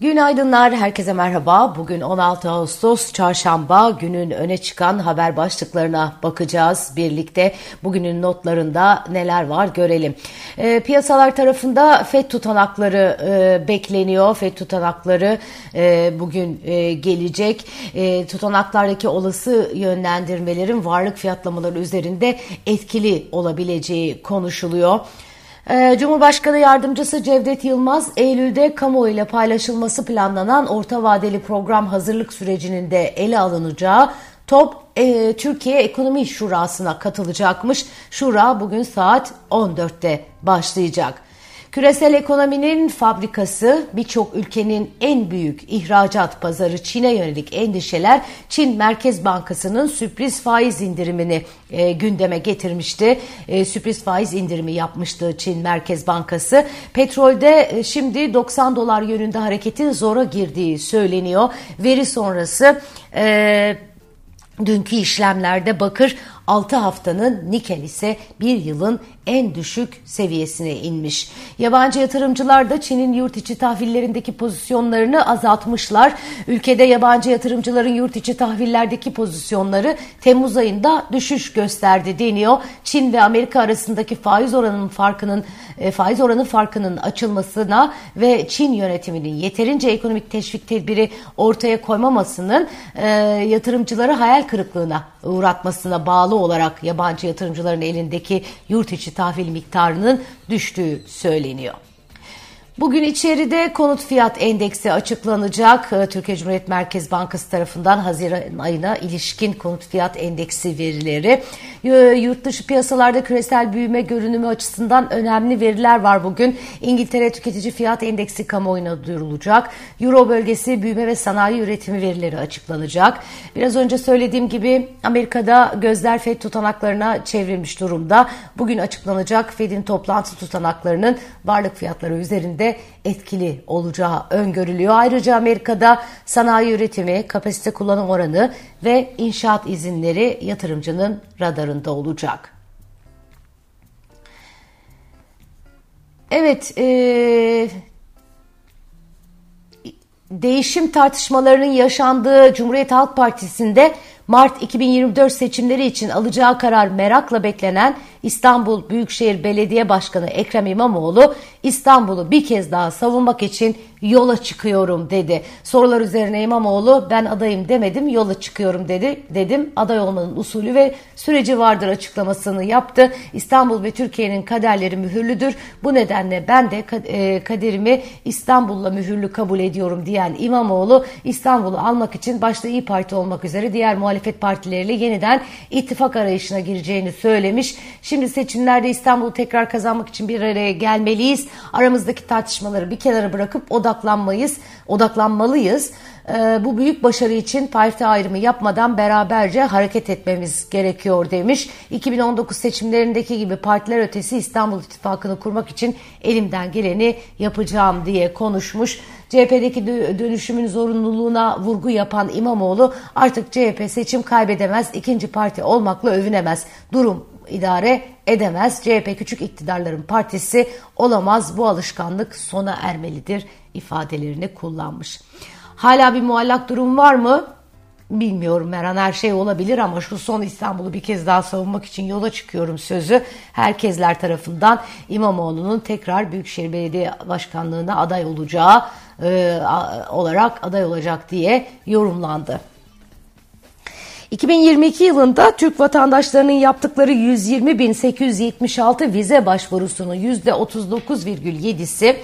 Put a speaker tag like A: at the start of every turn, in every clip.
A: Günaydınlar, herkese merhaba. Bugün 16 Ağustos Çarşamba günün öne çıkan haber başlıklarına bakacağız birlikte. Bugünün notlarında neler var görelim. E, piyasalar tarafında FED tutanakları e, bekleniyor. FED tutanakları e, bugün e, gelecek. E, tutanaklardaki olası yönlendirmelerin varlık fiyatlamaları üzerinde etkili olabileceği konuşuluyor. Ee, Cumhurbaşkanı Yardımcısı Cevdet Yılmaz, Eylül'de kamuoyu ile paylaşılması planlanan orta vadeli program hazırlık sürecinin de ele alınacağı top e, Türkiye Ekonomi Şurası'na katılacakmış. Şura bugün saat 14'te başlayacak. Küresel ekonominin fabrikası birçok ülkenin en büyük ihracat pazarı Çin'e yönelik endişeler Çin Merkez Bankası'nın sürpriz faiz indirimini e, gündeme getirmişti. E, sürpriz faiz indirimi yapmıştı Çin Merkez Bankası. Petrolde e, şimdi 90 dolar yönünde hareketin zora girdiği söyleniyor. Veri sonrası e, dünkü işlemlerde bakır 6 haftanın nikel ise bir yılın en düşük seviyesine inmiş. Yabancı yatırımcılar da Çin'in yurt içi tahvillerindeki pozisyonlarını azaltmışlar. Ülkede yabancı yatırımcıların yurt içi tahvillerdeki pozisyonları Temmuz ayında düşüş gösterdi deniyor. Çin ve Amerika arasındaki faiz oranının farkının e, faiz oranı farkının açılmasına ve Çin yönetiminin yeterince ekonomik teşvik tedbiri ortaya koymamasının e, yatırımcıları hayal kırıklığına uğratmasına bağlı olarak yabancı yatırımcıların elindeki yurt içi tahvil miktarının düştüğü söyleniyor. Bugün içeride konut fiyat endeksi açıklanacak. Ee, Türkiye Cumhuriyet Merkez Bankası tarafından Haziran ayına ilişkin konut fiyat endeksi verileri. Yurt dışı piyasalarda küresel büyüme görünümü açısından önemli veriler var bugün. İngiltere Tüketici Fiyat Endeksi kamuoyuna duyurulacak. Euro bölgesi büyüme ve sanayi üretimi verileri açıklanacak. Biraz önce söylediğim gibi Amerika'da gözler FED tutanaklarına çevrilmiş durumda. Bugün açıklanacak FED'in toplantı tutanaklarının varlık fiyatları üzerinde etkili olacağı öngörülüyor. Ayrıca Amerika'da sanayi üretimi, kapasite kullanım oranı ve inşaat izinleri yatırımcının radarında olacak. Evet, e, değişim tartışmalarının yaşandığı Cumhuriyet Halk Partisi'nde Mart 2024 seçimleri için alacağı karar merakla beklenen İstanbul Büyükşehir Belediye Başkanı Ekrem İmamoğlu İstanbul'u bir kez daha savunmak için yola çıkıyorum dedi. Sorular üzerine İmamoğlu ben adayım demedim yola çıkıyorum dedi. Dedim aday olmanın usulü ve süreci vardır açıklamasını yaptı. İstanbul ve Türkiye'nin kaderleri mühürlüdür. Bu nedenle ben de e, kaderimi İstanbul'la mühürlü kabul ediyorum diyen İmamoğlu İstanbul'u almak için başta İyi Parti olmak üzere diğer muhalefet partileriyle yeniden ittifak arayışına gireceğini söylemiş. Şimdi seçimlerde İstanbul'u tekrar kazanmak için bir araya gelmeliyiz. Aramızdaki tartışmaları bir kenara bırakıp odaklanmayız, odaklanmalıyız. Ee, bu büyük başarı için parti ayrımı yapmadan beraberce hareket etmemiz gerekiyor demiş. 2019 seçimlerindeki gibi partiler ötesi İstanbul İttifakı'nı kurmak için elimden geleni yapacağım diye konuşmuş. CHP'deki dönüşümün zorunluluğuna vurgu yapan İmamoğlu artık CHP seçim kaybedemez, ikinci parti olmakla övünemez. Durum idare edemez. CHP küçük iktidarların partisi olamaz. Bu alışkanlık sona ermelidir ifadelerini kullanmış. Hala bir muallak durum var mı? Bilmiyorum her an her şey olabilir ama şu son İstanbul'u bir kez daha savunmak için yola çıkıyorum sözü herkesler tarafından İmamoğlu'nun tekrar Büyükşehir Belediye Başkanlığı'na aday olacağı e, olarak aday olacak diye yorumlandı. 2022 yılında Türk vatandaşlarının yaptıkları 120.876 vize başvurusunun %39,7'si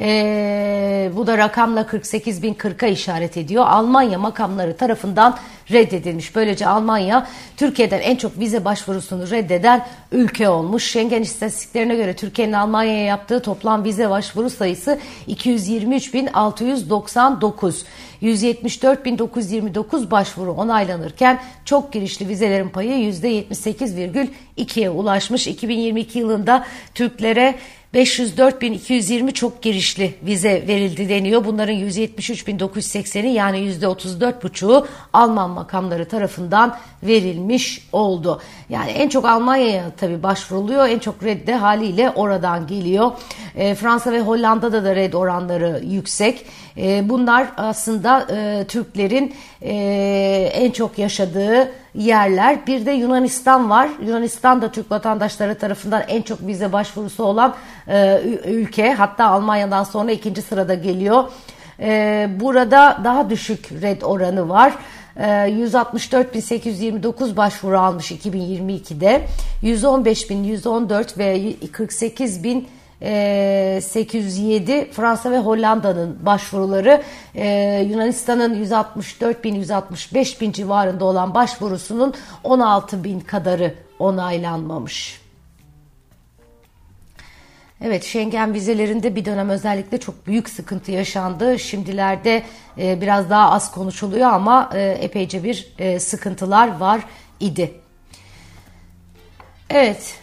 A: e, bu da rakamla 48.040'a işaret ediyor. Almanya makamları tarafından reddedilmiş. Böylece Almanya Türkiye'den en çok vize başvurusunu reddeden ülke olmuş. Schengen istatistiklerine göre Türkiye'nin Almanya'ya yaptığı toplam vize başvuru sayısı 223.699. 174.929 başvuru onaylanırken çok girişli vizelerin payı %78,2'ye ulaşmış. 2022 yılında Türklere 504.220 çok girişli vize verildi deniyor. Bunların 173.980'i yani %34,5'u Alman makamları tarafından verilmiş oldu. Yani en çok Almanya'ya tabii başvuruluyor. En çok redde haliyle oradan geliyor. E, Fransa ve Hollanda'da da red oranları yüksek. E, bunlar aslında e, Türklerin e, en çok yaşadığı yerler. Bir de Yunanistan var. Yunanistan da Türk vatandaşları tarafından en çok vize başvurusu olan e, ülke. Hatta Almanya'dan sonra ikinci sırada geliyor. E, burada daha düşük red oranı var. 164.829 başvuru almış 2022'de. 115.114 ve 48.000 807 Fransa ve Hollanda'nın başvuruları Yunanistan'ın 164 bin 165 bin civarında olan başvurusunun 16 bin kadarı onaylanmamış. Evet Schengen vizelerinde bir dönem özellikle çok büyük sıkıntı yaşandı. Şimdilerde e, biraz daha az konuşuluyor ama e, epeyce bir e, sıkıntılar var idi. Evet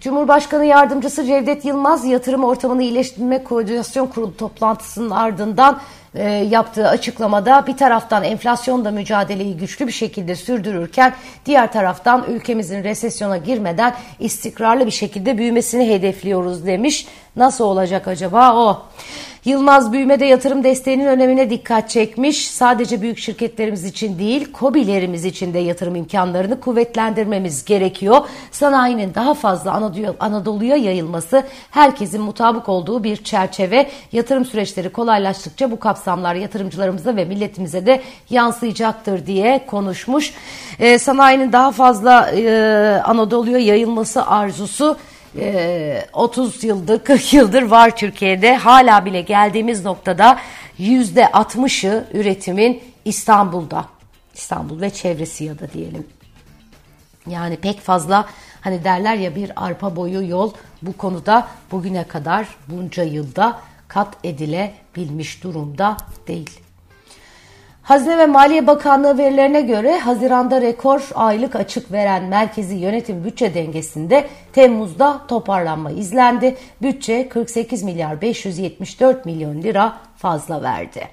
A: Cumhurbaşkanı Yardımcısı Cevdet Yılmaz yatırım ortamını iyileştirme koordinasyon kurulu toplantısının ardından e, yaptığı açıklamada bir taraftan enflasyonla mücadeleyi güçlü bir şekilde sürdürürken diğer taraftan ülkemizin resesyona girmeden istikrarlı bir şekilde büyümesini hedefliyoruz demiş. Nasıl olacak acaba o? Yılmaz büyümede yatırım desteğinin önemine dikkat çekmiş. Sadece büyük şirketlerimiz için değil, kobilerimiz için de yatırım imkanlarını kuvvetlendirmemiz gerekiyor. Sanayinin daha fazla Anadolu'ya yayılması, herkesin mutabık olduğu bir çerçeve. Yatırım süreçleri kolaylaştıkça bu kapsamlar yatırımcılarımıza ve milletimize de yansıyacaktır diye konuşmuş. Ee, sanayinin daha fazla e, Anadolu'ya yayılması arzusu 30 ee, yıldır 40 yıldır var Türkiye'de hala bile geldiğimiz noktada yüzde 60'ı üretimin İstanbul'da İstanbul ve çevresi ya da diyelim. Yani pek fazla hani derler ya bir arpa boyu yol bu konuda bugüne kadar bunca yılda kat edilebilmiş durumda değil. Hazine ve Maliye Bakanlığı verilerine göre Haziran'da rekor aylık açık veren merkezi yönetim bütçe dengesinde Temmuz'da toparlanma izlendi. Bütçe 48 milyar 574 milyon lira fazla verdi.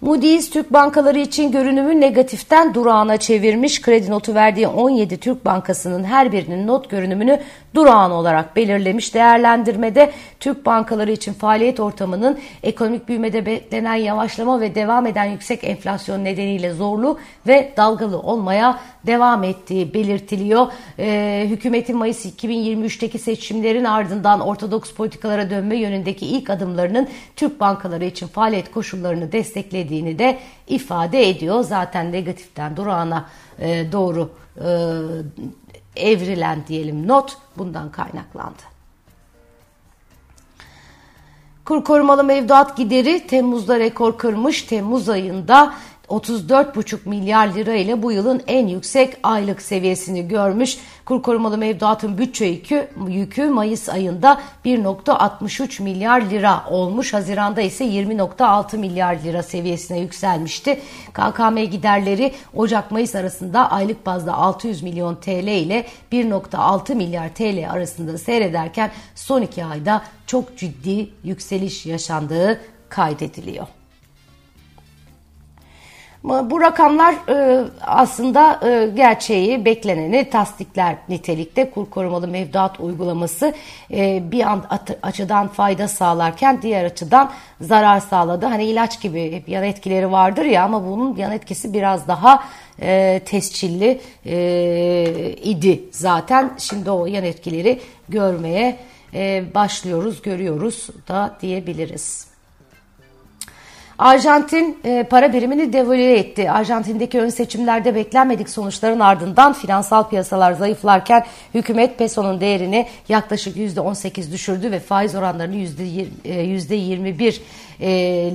A: Moody's Türk bankaları için görünümü negatiften durağına çevirmiş. Kredi notu verdiği 17 Türk bankasının her birinin not görünümünü durağan olarak belirlemiş. Değerlendirmede Türk bankaları için faaliyet ortamının ekonomik büyümede beklenen yavaşlama ve devam eden yüksek enflasyon nedeniyle zorlu ve dalgalı olmaya devam ettiği belirtiliyor. Ee, hükümetin Mayıs 2023'teki seçimlerin ardından ortodoks politikalara dönme yönündeki ilk adımlarının Türk bankaları için faaliyet koşullarını desteklediğini de ifade ediyor. Zaten negatiften durağına e, doğru e, evrilen diyelim not bundan kaynaklandı. Kur korumalı mevduat gideri Temmuz'da rekor kırmış. Temmuz ayında 34,5 milyar lira ile bu yılın en yüksek aylık seviyesini görmüş. Kur korumalı mevduatın bütçe yükü, yükü Mayıs ayında 1.63 milyar lira olmuş. Haziranda ise 20.6 milyar lira seviyesine yükselmişti. KKM giderleri Ocak-Mayıs arasında aylık bazda 600 milyon TL ile 1.6 milyar TL arasında seyrederken son iki ayda çok ciddi yükseliş yaşandığı kaydediliyor. Bu rakamlar e, aslında e, gerçeği, bekleneni tasdikler nitelikte kur korumalı mevduat uygulaması e, bir an açıdan fayda sağlarken diğer açıdan zarar sağladı. Hani ilaç gibi yan etkileri vardır ya ama bunun yan etkisi biraz daha tescilli idi zaten. Şimdi o yan etkileri görmeye başlıyoruz, görüyoruz da diyebiliriz. Arjantin e, para birimini devalüe etti. Arjantin'deki ön seçimlerde beklenmedik sonuçların ardından finansal piyasalar zayıflarken hükümet pesonun değerini yaklaşık %18 düşürdü ve faiz oranlarını %21 e,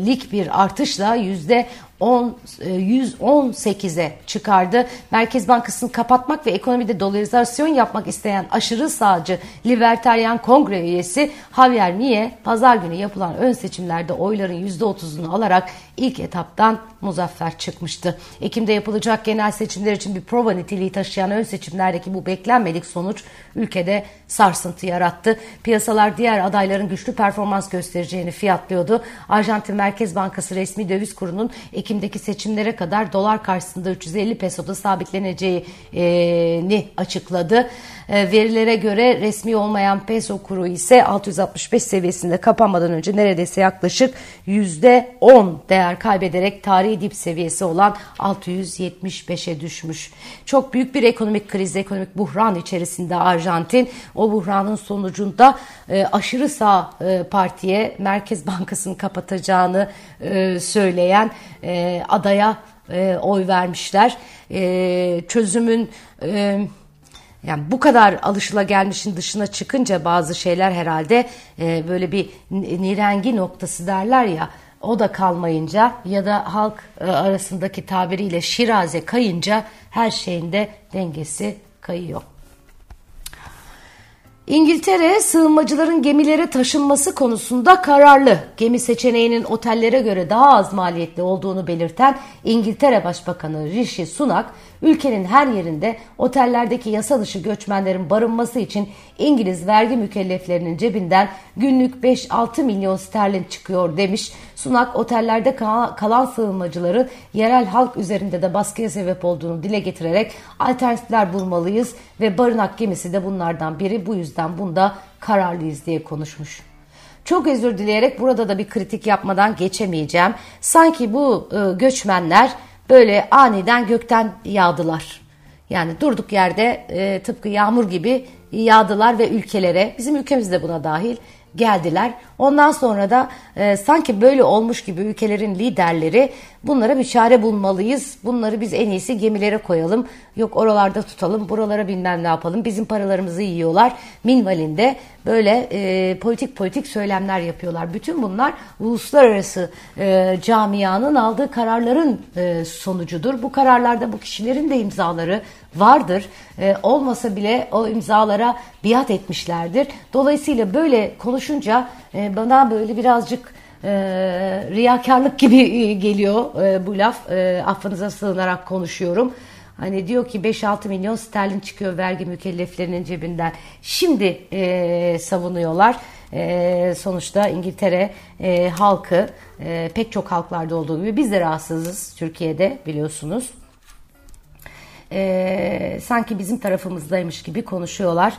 A: lik bir artışla yüzde 10, 118'e çıkardı. Merkez Bankası'nı kapatmak ve ekonomide dolarizasyon yapmak isteyen aşırı sağcı Libertarian Kongre üyesi Javier Milei pazar günü yapılan ön seçimlerde oyların %30'unu alarak ilk etaptan muzaffer çıkmıştı. Ekim'de yapılacak genel seçimler için bir prova niteliği taşıyan ön seçimlerdeki bu beklenmedik sonuç ülkede sarsıntı yarattı. Piyasalar diğer adayların güçlü performans göstereceğini fiyatlıyordu. Arjantin Merkez Bankası resmi döviz kurunun Ekim'deki seçimlere kadar dolar karşısında 350 pesoda sabitleneceğini açıkladı. E, verilere göre resmi olmayan peso kuru ise 665 seviyesinde kapanmadan önce neredeyse yaklaşık %10 değer kaybederek tarihi dip seviyesi olan 675'e düşmüş. Çok büyük bir ekonomik kriz, ekonomik buhran içerisinde Arjantin. O buhranın sonucunda e, aşırı sağ e, partiye Merkez Bankası'nı kapatacağını söyleyen adaya oy vermişler. Çözümün yani bu kadar alışıla gelmişin dışına çıkınca bazı şeyler herhalde e, böyle bir nirengi noktası derler ya o da kalmayınca ya da halk e, arasındaki tabiriyle şiraze kayınca her şeyin de dengesi kayıyor. İngiltere sığınmacıların gemilere taşınması konusunda kararlı. Gemi seçeneğinin otellere göre daha az maliyetli olduğunu belirten İngiltere Başbakanı Rishi Sunak, ülkenin her yerinde otellerdeki yasa dışı göçmenlerin barınması için İngiliz vergi mükelleflerinin cebinden günlük 5-6 milyon sterlin çıkıyor demiş. Sunak otellerde kalan sığınmacıların yerel halk üzerinde de baskıya sebep olduğunu dile getirerek alternatifler bulmalıyız ve barınak gemisi de bunlardan biri bu yüzden bunda kararlıyız diye konuşmuş. Çok özür dileyerek burada da bir kritik yapmadan geçemeyeceğim. Sanki bu e, göçmenler böyle aniden gökten yağdılar. Yani durduk yerde e, tıpkı yağmur gibi yağdılar ve ülkelere, bizim ülkemiz de buna dahil geldiler. Ondan sonra da e, sanki böyle olmuş gibi ülkelerin liderleri bunlara bir çare bulmalıyız. Bunları biz en iyisi gemilere koyalım. Yok oralarda tutalım, buralara bilmem ne yapalım. Bizim paralarımızı yiyorlar. Minvalinde böyle e, politik politik söylemler yapıyorlar. Bütün bunlar uluslararası e, camianın aldığı kararların e, sonucudur. Bu kararlarda bu kişilerin de imzaları vardır. E, olmasa bile o imzalara biat etmişlerdir. Dolayısıyla böyle konuşunca e, bana böyle birazcık e, riyakarlık gibi geliyor e, bu laf. E, affınıza sığınarak konuşuyorum. Hani diyor ki 5-6 milyon sterlin çıkıyor vergi mükelleflerinin cebinden. Şimdi e, savunuyorlar. E, sonuçta İngiltere e, halkı e, pek çok halklarda olduğu gibi biz de rahatsızız Türkiye'de biliyorsunuz. E, sanki bizim tarafımızdaymış gibi konuşuyorlar.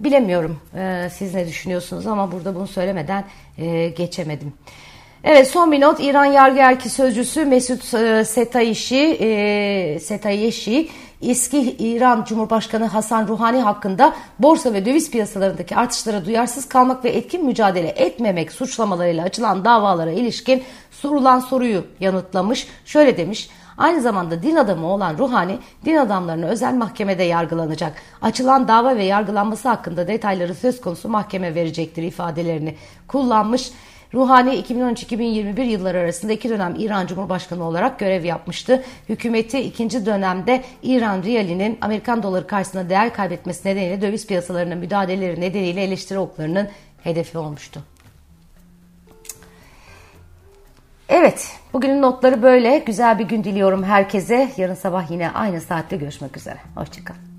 A: Bilemiyorum e, siz ne düşünüyorsunuz ama burada bunu söylemeden e, geçemedim. Evet son bir not İran Yargı Erki Sözcüsü Mesut e, Setayishi, e, Setayeshi eski İran Cumhurbaşkanı Hasan Ruhani hakkında borsa ve döviz piyasalarındaki artışlara duyarsız kalmak ve etkin mücadele etmemek suçlamalarıyla açılan davalara ilişkin sorulan soruyu yanıtlamış. Şöyle demiş. Aynı zamanda din adamı olan Ruhani, din adamlarını özel mahkemede yargılanacak. Açılan dava ve yargılanması hakkında detayları söz konusu mahkeme verecektir ifadelerini kullanmış. Ruhani 2013-2021 yılları arasında iki dönem İran Cumhurbaşkanı olarak görev yapmıştı. Hükümeti ikinci dönemde İran riyalinin Amerikan doları karşısında değer kaybetmesi nedeniyle döviz piyasalarına müdahaleleri nedeniyle eleştiri oklarının hedefi olmuştu. Evet, bugünün notları böyle. Güzel bir gün diliyorum herkese. Yarın sabah yine aynı saatte görüşmek üzere. Hoşçakalın.